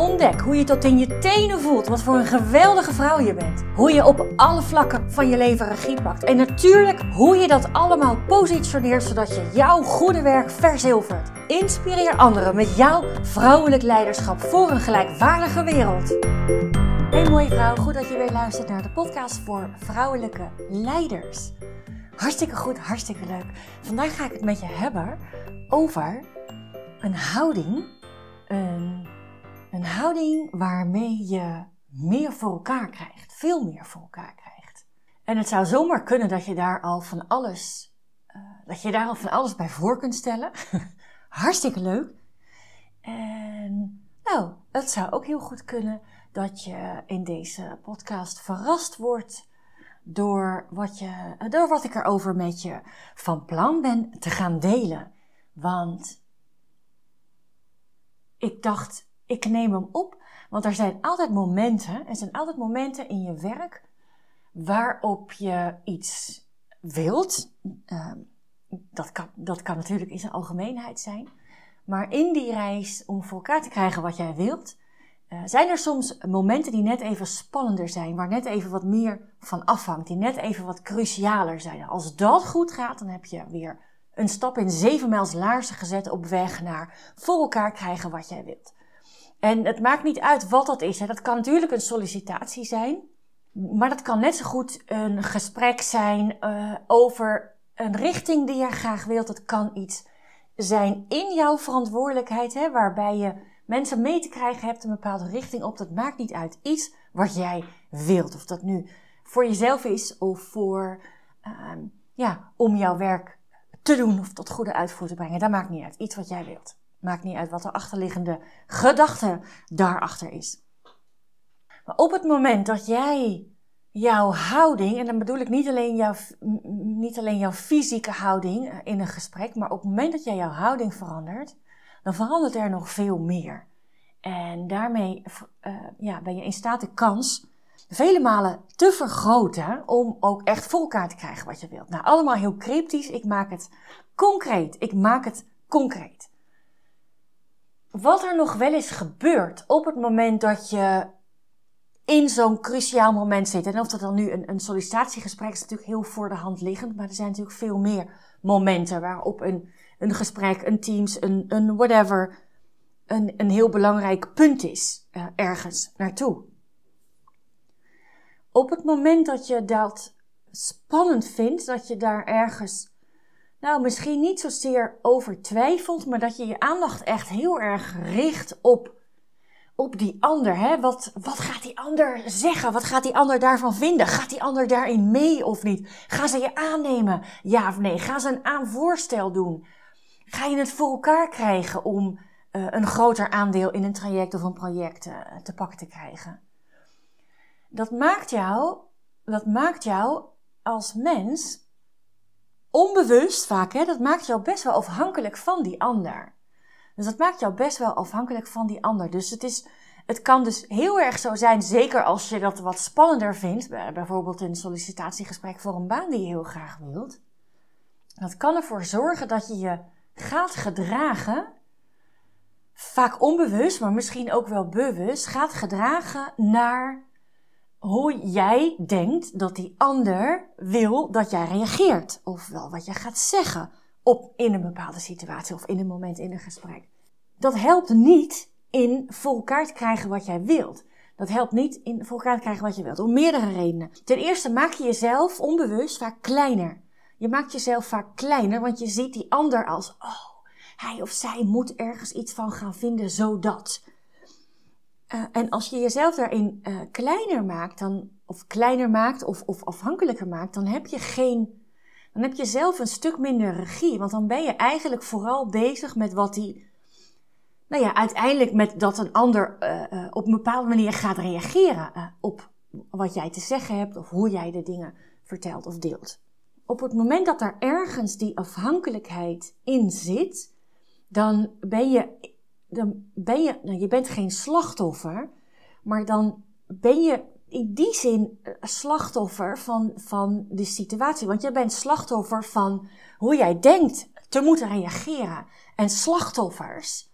Ontdek hoe je tot in je tenen voelt wat voor een geweldige vrouw je bent. Hoe je op alle vlakken van je leven regie pakt. En natuurlijk hoe je dat allemaal positioneert zodat je jouw goede werk verzilvert. Inspireer anderen met jouw vrouwelijk leiderschap voor een gelijkwaardige wereld. Hey mooie vrouw, goed dat je weer luistert naar de podcast voor vrouwelijke leiders. Hartstikke goed, hartstikke leuk. Vandaag ga ik het met je hebben over een houding, een een houding waarmee je meer voor elkaar krijgt, veel meer voor elkaar krijgt. En het zou zomaar kunnen dat je daar al van alles, uh, dat je daar al van alles bij voor kunt stellen. Hartstikke leuk. En nou, het zou ook heel goed kunnen dat je in deze podcast verrast wordt door wat, je, door wat ik erover met je van plan ben te gaan delen. Want ik dacht, ik neem hem op, want er zijn altijd momenten, er zijn altijd momenten in je werk waarop je iets wilt. Uh, dat, kan, dat kan natuurlijk in zijn algemeenheid zijn. Maar in die reis om voor elkaar te krijgen wat jij wilt, uh, zijn er soms momenten die net even spannender zijn, waar net even wat meer van afhangt, die net even wat crucialer zijn. Als dat goed gaat, dan heb je weer een stap in zeven mijls laarzen gezet op weg naar voor elkaar krijgen wat jij wilt. En het maakt niet uit wat dat is. Hè. Dat kan natuurlijk een sollicitatie zijn, maar dat kan net zo goed een gesprek zijn uh, over een richting die je graag wilt. Het kan iets zijn in jouw verantwoordelijkheid, hè, waarbij je mensen mee te krijgen hebt een bepaalde richting op. Dat maakt niet uit. Iets wat jij wilt. Of dat nu voor jezelf is of voor, uh, ja, om jouw werk te doen of tot goede uitvoer te brengen. Dat maakt niet uit. Iets wat jij wilt. Maakt niet uit wat de achterliggende gedachte daarachter is. Maar op het moment dat jij jouw houding, en dan bedoel ik niet alleen jouw, niet alleen jouw fysieke houding eh, in een gesprek, maar op het moment dat jij jouw houding verandert, dan verandert er nog veel meer. En daarmee uh, ja, ben je in staat de kans vele malen te vergroten om ook echt voor elkaar te krijgen wat je wilt. Nou, allemaal heel cryptisch. Ik maak het concreet. Ik maak het concreet wat er nog wel eens gebeurt op het moment dat je in zo'n cruciaal moment zit. En of dat dan nu een, een sollicitatiegesprek is natuurlijk heel voor de hand liggend, maar er zijn natuurlijk veel meer momenten waarop een, een gesprek, een Teams, een, een whatever, een, een heel belangrijk punt is uh, ergens naartoe. Op het moment dat je dat spannend vindt, dat je daar ergens nou, misschien niet zozeer over twijfelt, maar dat je je aandacht echt heel erg richt op, op die ander. Hè? Wat, wat gaat die ander zeggen? Wat gaat die ander daarvan vinden? Gaat die ander daarin mee of niet? Gaan ze je aannemen? Ja of nee? Gaan ze een aanvoorstel doen? Ga je het voor elkaar krijgen om uh, een groter aandeel in een traject of een project uh, te pakken te krijgen? Dat maakt jou, dat maakt jou als mens onbewust vaak, hè, dat maakt jou best wel afhankelijk van die ander. Dus dat maakt jou best wel afhankelijk van die ander. Dus het, is, het kan dus heel erg zo zijn, zeker als je dat wat spannender vindt, bijvoorbeeld een sollicitatiegesprek voor een baan die je heel graag wilt. Dat kan ervoor zorgen dat je je gaat gedragen, vaak onbewust, maar misschien ook wel bewust, gaat gedragen naar hoe jij denkt dat die ander wil dat jij reageert. Of wel wat je gaat zeggen op, in een bepaalde situatie of in een moment in een gesprek. Dat helpt niet in voor elkaar te krijgen wat jij wilt. Dat helpt niet in voor elkaar te krijgen wat je wilt. Om meerdere redenen. Ten eerste maak je jezelf onbewust vaak kleiner. Je maakt jezelf vaak kleiner, want je ziet die ander als, oh, hij of zij moet ergens iets van gaan vinden, zodat. Uh, en als je jezelf daarin uh, kleiner maakt, dan, of kleiner maakt of, of afhankelijker maakt, dan heb je geen, dan heb je zelf een stuk minder regie. Want dan ben je eigenlijk vooral bezig met wat die, nou ja, uiteindelijk met dat een ander uh, op een bepaalde manier gaat reageren op wat jij te zeggen hebt of hoe jij de dingen vertelt of deelt. op het moment dat er ergens die afhankelijkheid in zit, dan ben je, dan ben je, nou, je bent geen slachtoffer, maar dan ben je in die zin eh, slachtoffer van, van de situatie. Want je bent slachtoffer van hoe jij denkt te moeten reageren. En slachtoffers,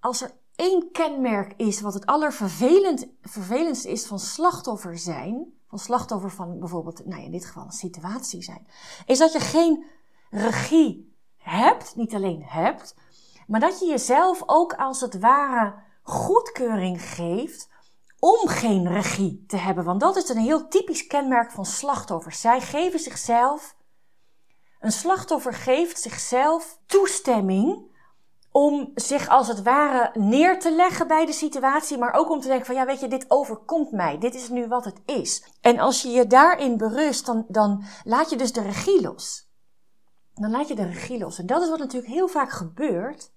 als er één kenmerk is wat het allervervelendste is van slachtoffer zijn, van slachtoffer van bijvoorbeeld, nou in dit geval een situatie zijn, is dat je geen regie hebt, niet alleen hebt, maar dat je jezelf ook als het ware goedkeuring geeft om geen regie te hebben. Want dat is een heel typisch kenmerk van slachtoffers. Zij geven zichzelf, een slachtoffer geeft zichzelf toestemming om zich als het ware neer te leggen bij de situatie, maar ook om te denken van ja, weet je, dit overkomt mij, dit is nu wat het is. En als je je daarin berust, dan, dan laat je dus de regie los. Dan laat je de regie los. En dat is wat natuurlijk heel vaak gebeurt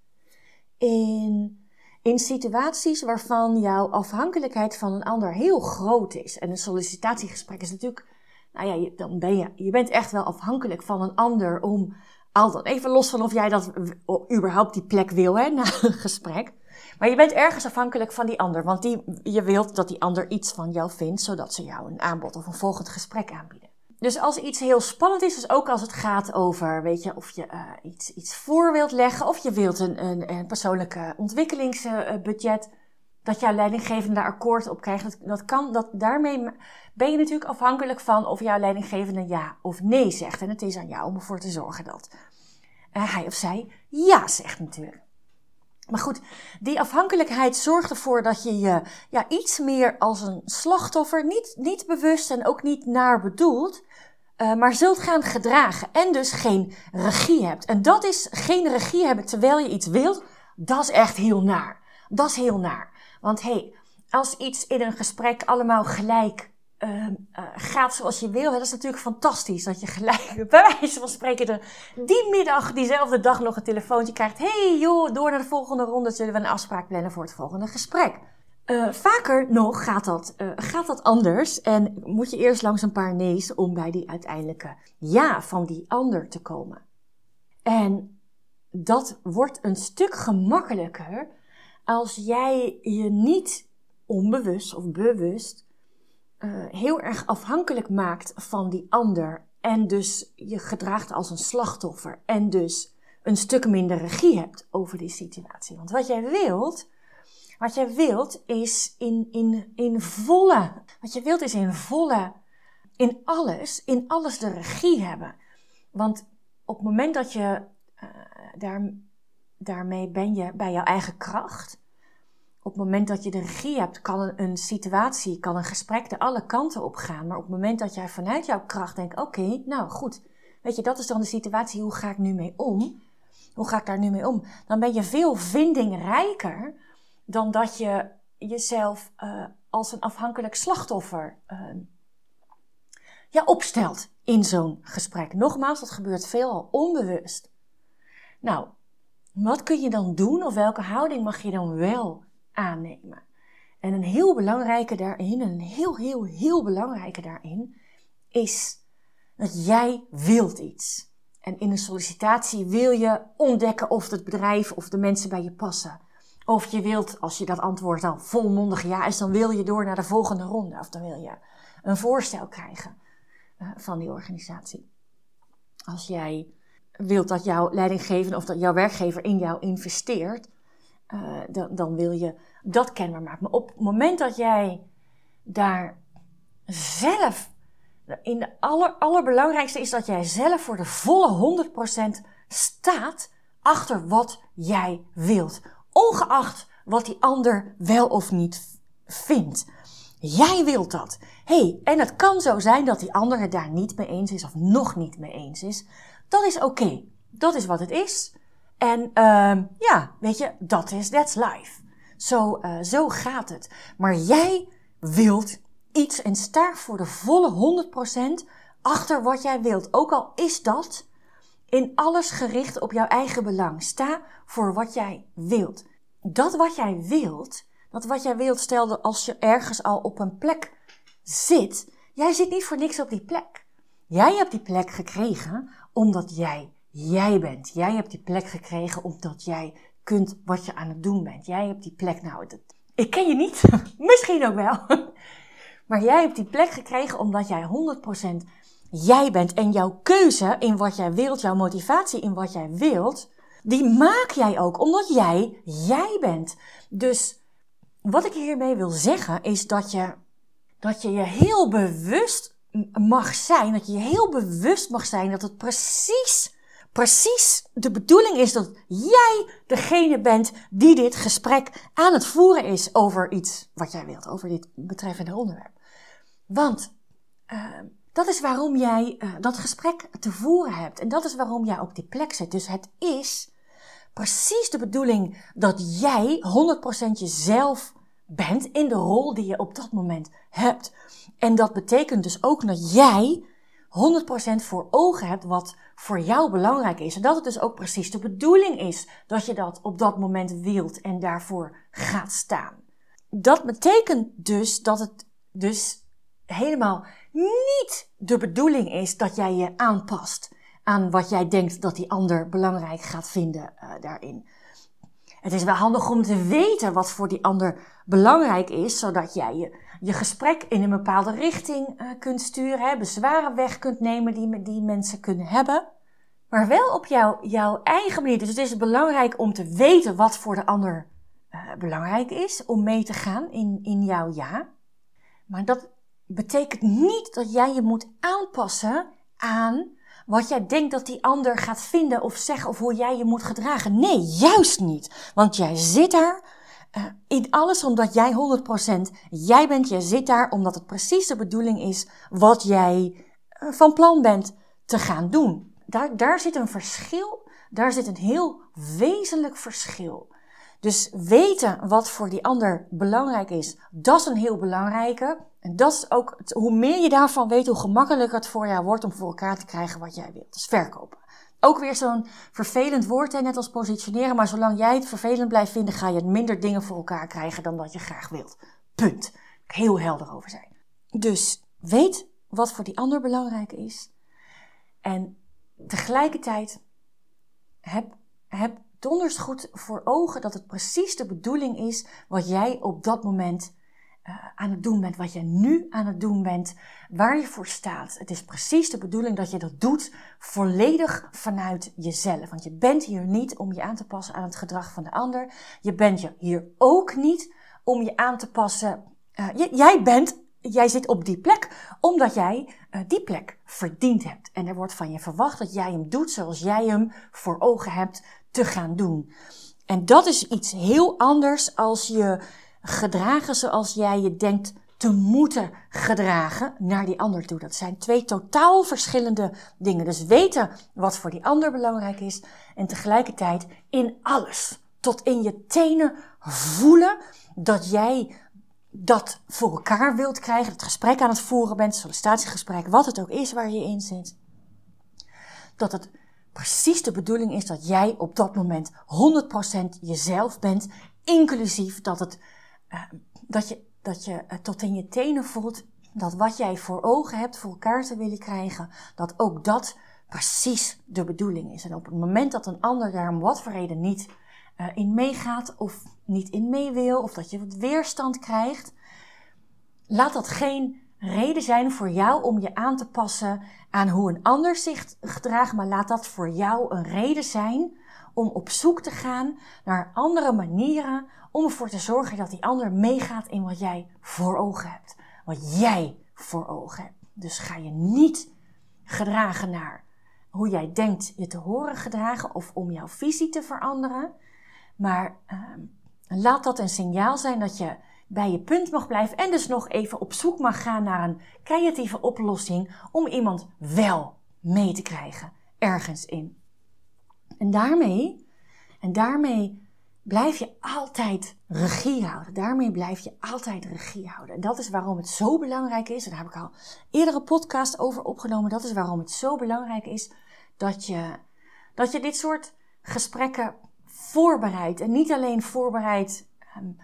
in, in situaties waarvan jouw afhankelijkheid van een ander heel groot is. En een sollicitatiegesprek is natuurlijk, nou ja, dan ben je, je bent echt wel afhankelijk van een ander om altijd even los van of jij dat überhaupt die plek wil hè, na een gesprek. Maar je bent ergens afhankelijk van die ander, want die, je wilt dat die ander iets van jou vindt, zodat ze jou een aanbod of een volgend gesprek aanbieden. Dus als iets heel spannend is, dus ook als het gaat over, weet je, of je uh, iets, iets voor wilt leggen, of je wilt een, een, een persoonlijke ontwikkelingsbudget, dat jouw leidinggevende daar akkoord op krijgt, dat, dat kan, dat, daarmee ben je natuurlijk afhankelijk van of jouw leidinggevende ja of nee zegt. En het is aan jou om ervoor te zorgen dat uh, hij of zij ja zegt natuurlijk. Maar goed, die afhankelijkheid zorgt ervoor dat je je ja, iets meer als een slachtoffer, niet, niet bewust en ook niet naar bedoeld, uh, maar zult gaan gedragen en dus geen regie hebt. En dat is geen regie hebben terwijl je iets wilt, dat is echt heel naar. Dat is heel naar. Want hé, hey, als iets in een gesprek allemaal gelijk uh, gaat zoals je wil, dat is natuurlijk fantastisch. Dat je gelijk, bij wijze van spreken, de, die middag, diezelfde dag nog een telefoontje krijgt. hey, joh, door naar de volgende ronde zullen we een afspraak plannen voor het volgende gesprek. Uh, vaker nog gaat dat, uh, gaat dat anders en moet je eerst langs een paar nee's om bij die uiteindelijke ja van die ander te komen. En dat wordt een stuk gemakkelijker als jij je niet onbewust of bewust uh, heel erg afhankelijk maakt van die ander en dus je gedraagt als een slachtoffer en dus een stuk minder regie hebt over die situatie. Want wat jij wilt, wat jij wilt is in, in, in volle, wat je wilt is in volle, in alles, in alles de regie hebben. Want op het moment dat je uh, daar, daarmee ben je bij jouw eigen kracht, op het moment dat je de regie hebt, kan een, situatie, kan een gesprek de alle kanten op gaan. Maar op het moment dat jij vanuit jouw kracht denkt, oké, nou goed, weet je, dat is dan de situatie, hoe ga ik nu mee om? Hoe ga ik daar nu mee om? Dan ben je veel vindingrijker dan dat je jezelf uh, als een afhankelijk slachtoffer uh, ja, opstelt in zo'n gesprek. Nogmaals, dat gebeurt veelal onbewust. Nou, wat kun je dan doen of welke houding mag je dan wel aannemen. En een heel belangrijke daarin, een heel, heel, heel belangrijke daarin, is dat jij wilt iets. En in een sollicitatie wil je ontdekken of het bedrijf of de mensen bij je passen. Of je wilt, als je dat antwoord dan volmondig ja is, dan wil je door naar de volgende ronde. Of dan wil je een voorstel krijgen uh, van die organisatie. Als jij wilt dat jouw leidinggevende of dat jouw werkgever in jou investeert, uh, dan, dan, wil je dat kenbaar maken. Maar op het moment dat jij daar zelf, in de aller, allerbelangrijkste is dat jij zelf voor de volle 100% staat achter wat jij wilt. Ongeacht wat die ander wel of niet vindt. Jij wilt dat. hey, en het kan zo zijn dat die ander het daar niet mee eens is of nog niet mee eens is. Dat is oké. Dat is wat het is. En uh, ja, weet je, dat is, that's life. Zo, uh, zo gaat het. Maar jij wilt iets en sta voor de volle 100% achter wat jij wilt. Ook al is dat in alles gericht op jouw eigen belang. Sta voor wat jij wilt. Dat wat jij wilt, dat wat jij wilt, stel als je ergens al op een plek zit. Jij zit niet voor niks op die plek. Jij hebt die plek gekregen omdat jij jij bent. Jij hebt die plek gekregen omdat jij kunt wat je aan het doen bent. Jij hebt die plek, nou, dat, ik ken je niet, misschien ook wel. Maar jij hebt die plek gekregen omdat jij 100% jij bent. En jouw keuze in wat jij wilt, jouw motivatie in wat jij wilt, die maak jij ook omdat jij jij bent. Dus wat ik hiermee wil zeggen is dat je, dat je je heel bewust mag zijn, dat je je heel bewust mag zijn dat het precies precies de bedoeling is dat jij degene bent die dit gesprek aan het voeren is over iets wat jij wilt, over dit betreffende onderwerp. Want uh, dat is waarom jij uh, dat gesprek te voeren hebt. En dat is waarom jij op die plek zit. Dus het is precies de bedoeling dat jij 100% jezelf bent in de rol die je op dat moment hebt. En dat betekent dus ook dat jij 100% voor ogen hebt wat voor jou belangrijk is. En dat het dus ook precies de bedoeling is dat je dat op dat moment wilt en daarvoor gaat staan. Dat betekent dus dat het dus helemaal niet de bedoeling is dat jij je aanpast aan wat jij denkt dat die ander belangrijk gaat vinden uh, daarin. Het is wel handig om te weten wat voor die ander belangrijk is, zodat jij je, je gesprek in een bepaalde richting uh, kunt sturen, hè, bezwaren weg kunt nemen die, die mensen kunnen hebben maar wel op jou, jouw eigen manier. Dus het is belangrijk om te weten wat voor de ander uh, belangrijk is om mee te gaan in, in jouw ja. Maar dat betekent niet dat jij je moet aanpassen aan wat jij denkt dat die ander gaat vinden of zeggen of hoe jij je moet gedragen. Nee, juist niet. Want jij zit daar in alles omdat jij 100% jij bent. Jij zit daar omdat het precies de bedoeling is wat jij uh, van plan bent te gaan doen daar, daar zit een verschil, daar zit een heel wezenlijk verschil. Dus weten wat voor die ander belangrijk is, dat is een heel belangrijke. En dat is ook, hoe meer je daarvan weet, hoe gemakkelijker het voor jou wordt om voor elkaar te krijgen wat jij wilt. Dus verkopen. Ook weer zo'n vervelend woord, hè, net als positioneren. Maar zolang jij het vervelend blijft vinden, ga je minder dingen voor elkaar krijgen dan dat je graag wilt. Punt. Heel helder over zijn. Dus weet wat voor die ander belangrijk is. En tegelijkertijd heb, heb donders goed voor ogen dat het precies de bedoeling is wat jij op dat moment uh, aan het doen bent, wat jij nu aan het doen bent, waar je voor staat. Het is precies de bedoeling dat je dat doet volledig vanuit jezelf. Want je bent hier niet om je aan te passen aan het gedrag van de ander. Je bent hier ook niet om je aan te passen. Uh, jij bent jij zit op die plek omdat jij uh, die plek verdiend hebt. En er wordt van je verwacht dat jij hem doet zoals jij hem voor ogen hebt te gaan doen. En dat is iets heel anders als je gedragen zoals jij je denkt te moeten gedragen naar die ander toe. Dat zijn twee totaal verschillende dingen. Dus weten wat voor die ander belangrijk is en tegelijkertijd in alles, tot in je tenen voelen dat jij dat voor elkaar wilt krijgen, het gesprek aan het voeren bent, sollicitatiegesprek, wat het ook is waar je in zit, dat het precies de bedoeling is dat jij op dat moment 100% jezelf bent, inclusief dat, het, dat je, dat je uh, tot in je tenen voelt dat wat jij voor ogen hebt voor elkaar te willen krijgen, dat ook dat precies de bedoeling is. En op het moment dat een ander daar om wat voor reden niet uh, in meegaat of niet in mee wil, of dat je wat weerstand krijgt, laat dat geen reden zijn voor jou om je aan te passen aan hoe een ander zich gedraagt, maar laat dat voor jou een reden zijn om op zoek te gaan naar andere manieren om ervoor te zorgen dat die ander meegaat in wat jij voor ogen hebt. Wat jij voor ogen hebt. Dus ga je niet gedragen naar hoe jij denkt je te horen gedragen of om jouw visie te veranderen. Maar uh, laat dat een signaal zijn dat je bij je punt mag blijven en dus nog even op zoek mag gaan naar een creatieve oplossing om iemand wel mee te krijgen ergens in. En daarmee, en daarmee blijf je altijd regie houden. Daarmee blijf je altijd regie houden. En dat is waarom het zo belangrijk is, en daar heb ik al eerdere podcast over opgenomen, dat is waarom het zo belangrijk is dat je, dat je dit soort gesprekken voorbereid. En niet alleen voorbereid um,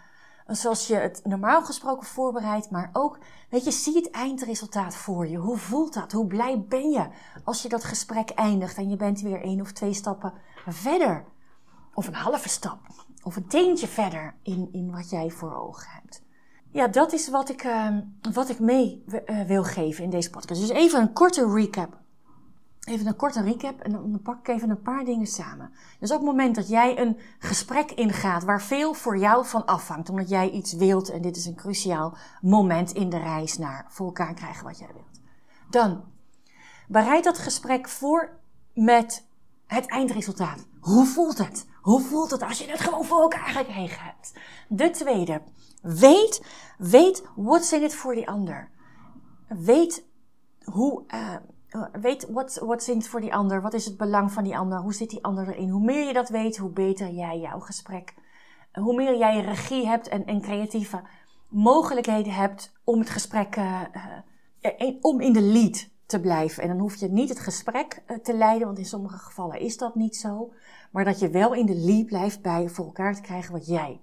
zoals je het normaal gesproken voorbereidt, maar ook, weet je, zie het eindresultaat voor je. Hoe voelt dat? Hoe blij ben je als je dat gesprek eindigt en je bent weer één of twee stappen verder? Of een halve stap, of een teentje verder in, in wat jij voor ogen hebt. Ja, dat is wat ik, uh, wat ik mee uh, wil geven in deze podcast. Dus even een korte recap. Even een korte recap en dan pak ik even een paar dingen samen. Dus op het moment dat jij een gesprek ingaat waar veel voor jou van afhangt, omdat jij iets wilt en dit is een cruciaal moment in de reis naar voor elkaar krijgen wat jij wilt. Dan bereid dat gesprek voor met het eindresultaat. Hoe voelt het? Hoe voelt het als je het gewoon voor elkaar gekregen hebt? De tweede, weet, weet what's in it for the ander. Weet hoe, uh, weet what's in it for the ander. Wat is het belang van die ander? Hoe zit die ander erin? Hoe meer je dat weet, hoe beter jij jouw gesprek, hoe meer jij regie hebt en, en creatieve mogelijkheden hebt om het gesprek, uh, uh, om in de lead te blijven. En dan hoef je niet het gesprek te leiden, want in sommige gevallen is dat niet zo. Maar dat je wel in de lead blijft bij voor elkaar te krijgen wat jij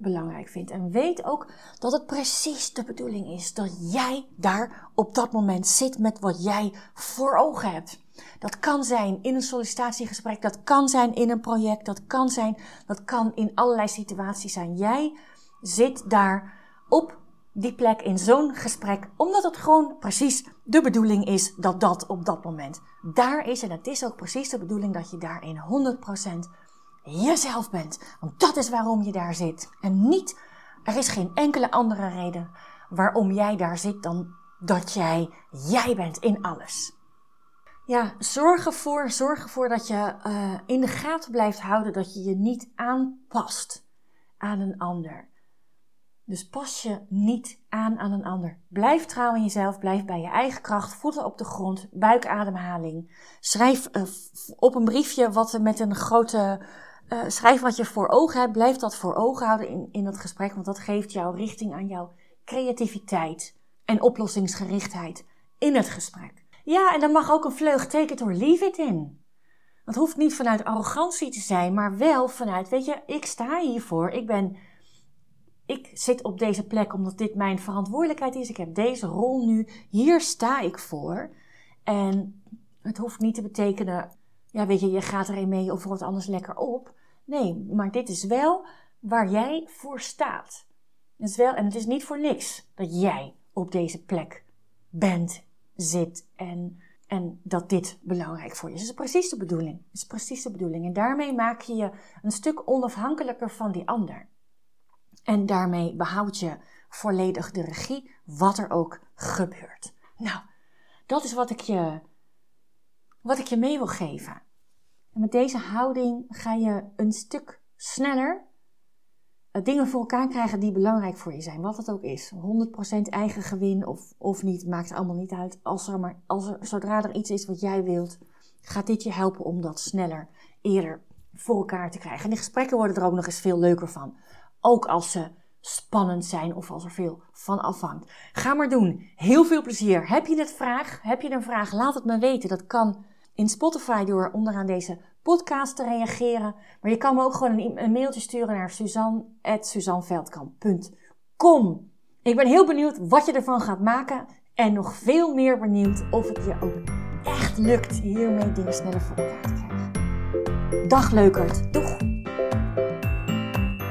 belangrijk vindt. En weet ook dat het precies de bedoeling is dat jij daar op dat moment zit met wat jij voor ogen hebt. Dat kan zijn in een sollicitatiegesprek, dat kan zijn in een project, dat kan zijn, dat kan in allerlei situaties zijn. Jij zit daar op die plek in zo'n gesprek, omdat het gewoon precies de bedoeling is dat dat op dat moment daar is. En het is ook precies de bedoeling dat je daar in 100% jezelf bent. Want dat is waarom je daar zit. En niet, er is geen enkele andere reden waarom jij daar zit dan dat jij jij bent in alles. Ja, zorg ervoor, zorg ervoor dat je uh, in de gaten blijft houden dat je je niet aanpast aan een ander. Dus pas je niet aan aan een ander. Blijf trouw in jezelf, blijf bij je eigen kracht, voeten op de grond, buikademhaling. Schrijf uh, op een briefje wat met een grote uh, schrijf wat je voor ogen hebt. Blijf dat voor ogen houden in, in het gesprek, want dat geeft jou richting aan jouw creativiteit en oplossingsgerichtheid in het gesprek. Ja, en dan mag ook een vleug take it or leave it in. Het hoeft niet vanuit arrogantie te zijn, maar wel vanuit, weet je, ik sta hiervoor. Ik ben, ik zit op deze plek omdat dit mijn verantwoordelijkheid is. Ik heb deze rol nu. Hier sta ik voor. En het hoeft niet te betekenen, ja, weet je, je gaat erin mee of wordt anders lekker op. Nee, maar dit is wel waar jij voor staat. Het is wel, en het is niet voor niks dat jij op deze plek bent, zit en, en dat dit belangrijk voor je is. Is precies de bedoeling. Het is precies de bedoeling. En daarmee maak je je een stuk onafhankelijker van die ander. En daarmee behoud je volledig de regie, wat er ook gebeurt. Nou, dat is wat ik je, wat ik je mee wil geven. Met deze houding ga je een stuk sneller eh, dingen voor elkaar krijgen die belangrijk voor je zijn. Wat het ook is. 100% eigen gewin of, of niet, maakt allemaal niet uit. Als er maar, als er, zodra er iets is wat jij wilt, gaat dit je helpen om dat sneller, eerder voor elkaar te krijgen. En die gesprekken worden er ook nog eens veel leuker van. Ook als ze spannend zijn of als er veel van afhangt. Ga maar doen. Heel veel plezier. Heb je een vraag? Heb je een vraag? Laat het me weten. Dat kan in Spotify door onderaan deze podcast te reageren. Maar je kan me ook gewoon een, een mailtje sturen naar suzanne.suzanneveldkamp.com. Ik ben heel benieuwd wat je ervan gaat maken. En nog veel meer benieuwd of het je ook echt lukt hiermee dingen sneller voor elkaar te krijgen. Dag leukert. Doeg!